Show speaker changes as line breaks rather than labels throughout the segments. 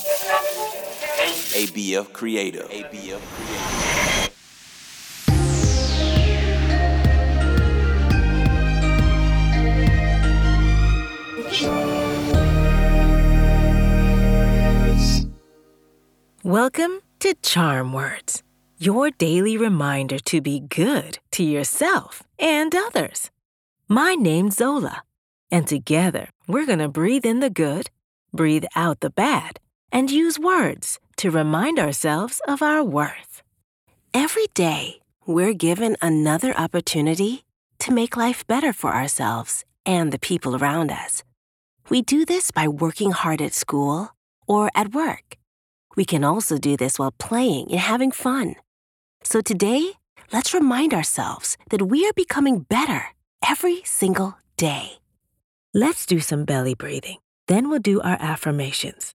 ABF Creative. ABF Creative.
Welcome to Charm Words, your daily reminder to be good to yourself and others. My name's Zola, and together we're going to breathe in the good, breathe out the bad, and use words to remind ourselves of our worth. Every day, we're given another opportunity to make life better for ourselves and the people around us. We do this by working hard at school or at work. We can also do this while playing and having fun. So today, let's remind ourselves that we are becoming better every single day. Let's do some belly breathing. Then we'll do our affirmations.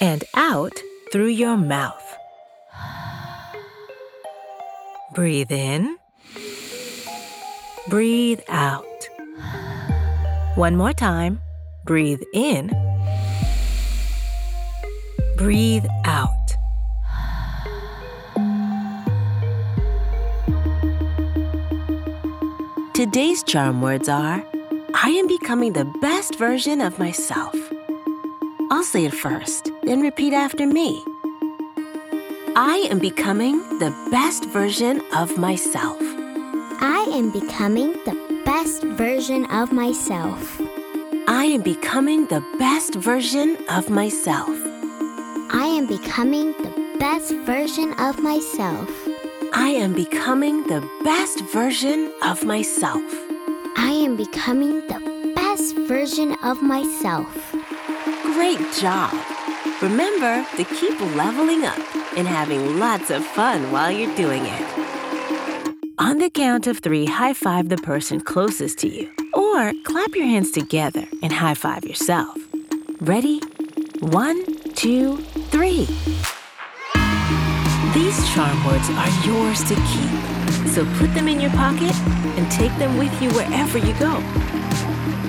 and out through your mouth. Breathe in. Breathe out. One more time. Breathe in. Breathe out. Today's charm words are I am becoming the best version of myself. I'll say it first, then repeat after me. I am becoming the best version of myself.
I am becoming the best version of myself.
I am becoming the best version of myself.
I am becoming the best version of myself.
I am becoming the best version of myself.
I am becoming the best version of myself.
Great job! Remember to keep leveling up and having lots of fun while you're doing it. On the count of three, high five the person closest to you, or clap your hands together and high five yourself. Ready? One, two, three. These charm words are yours to keep, so put them in your pocket and take them with you wherever you go.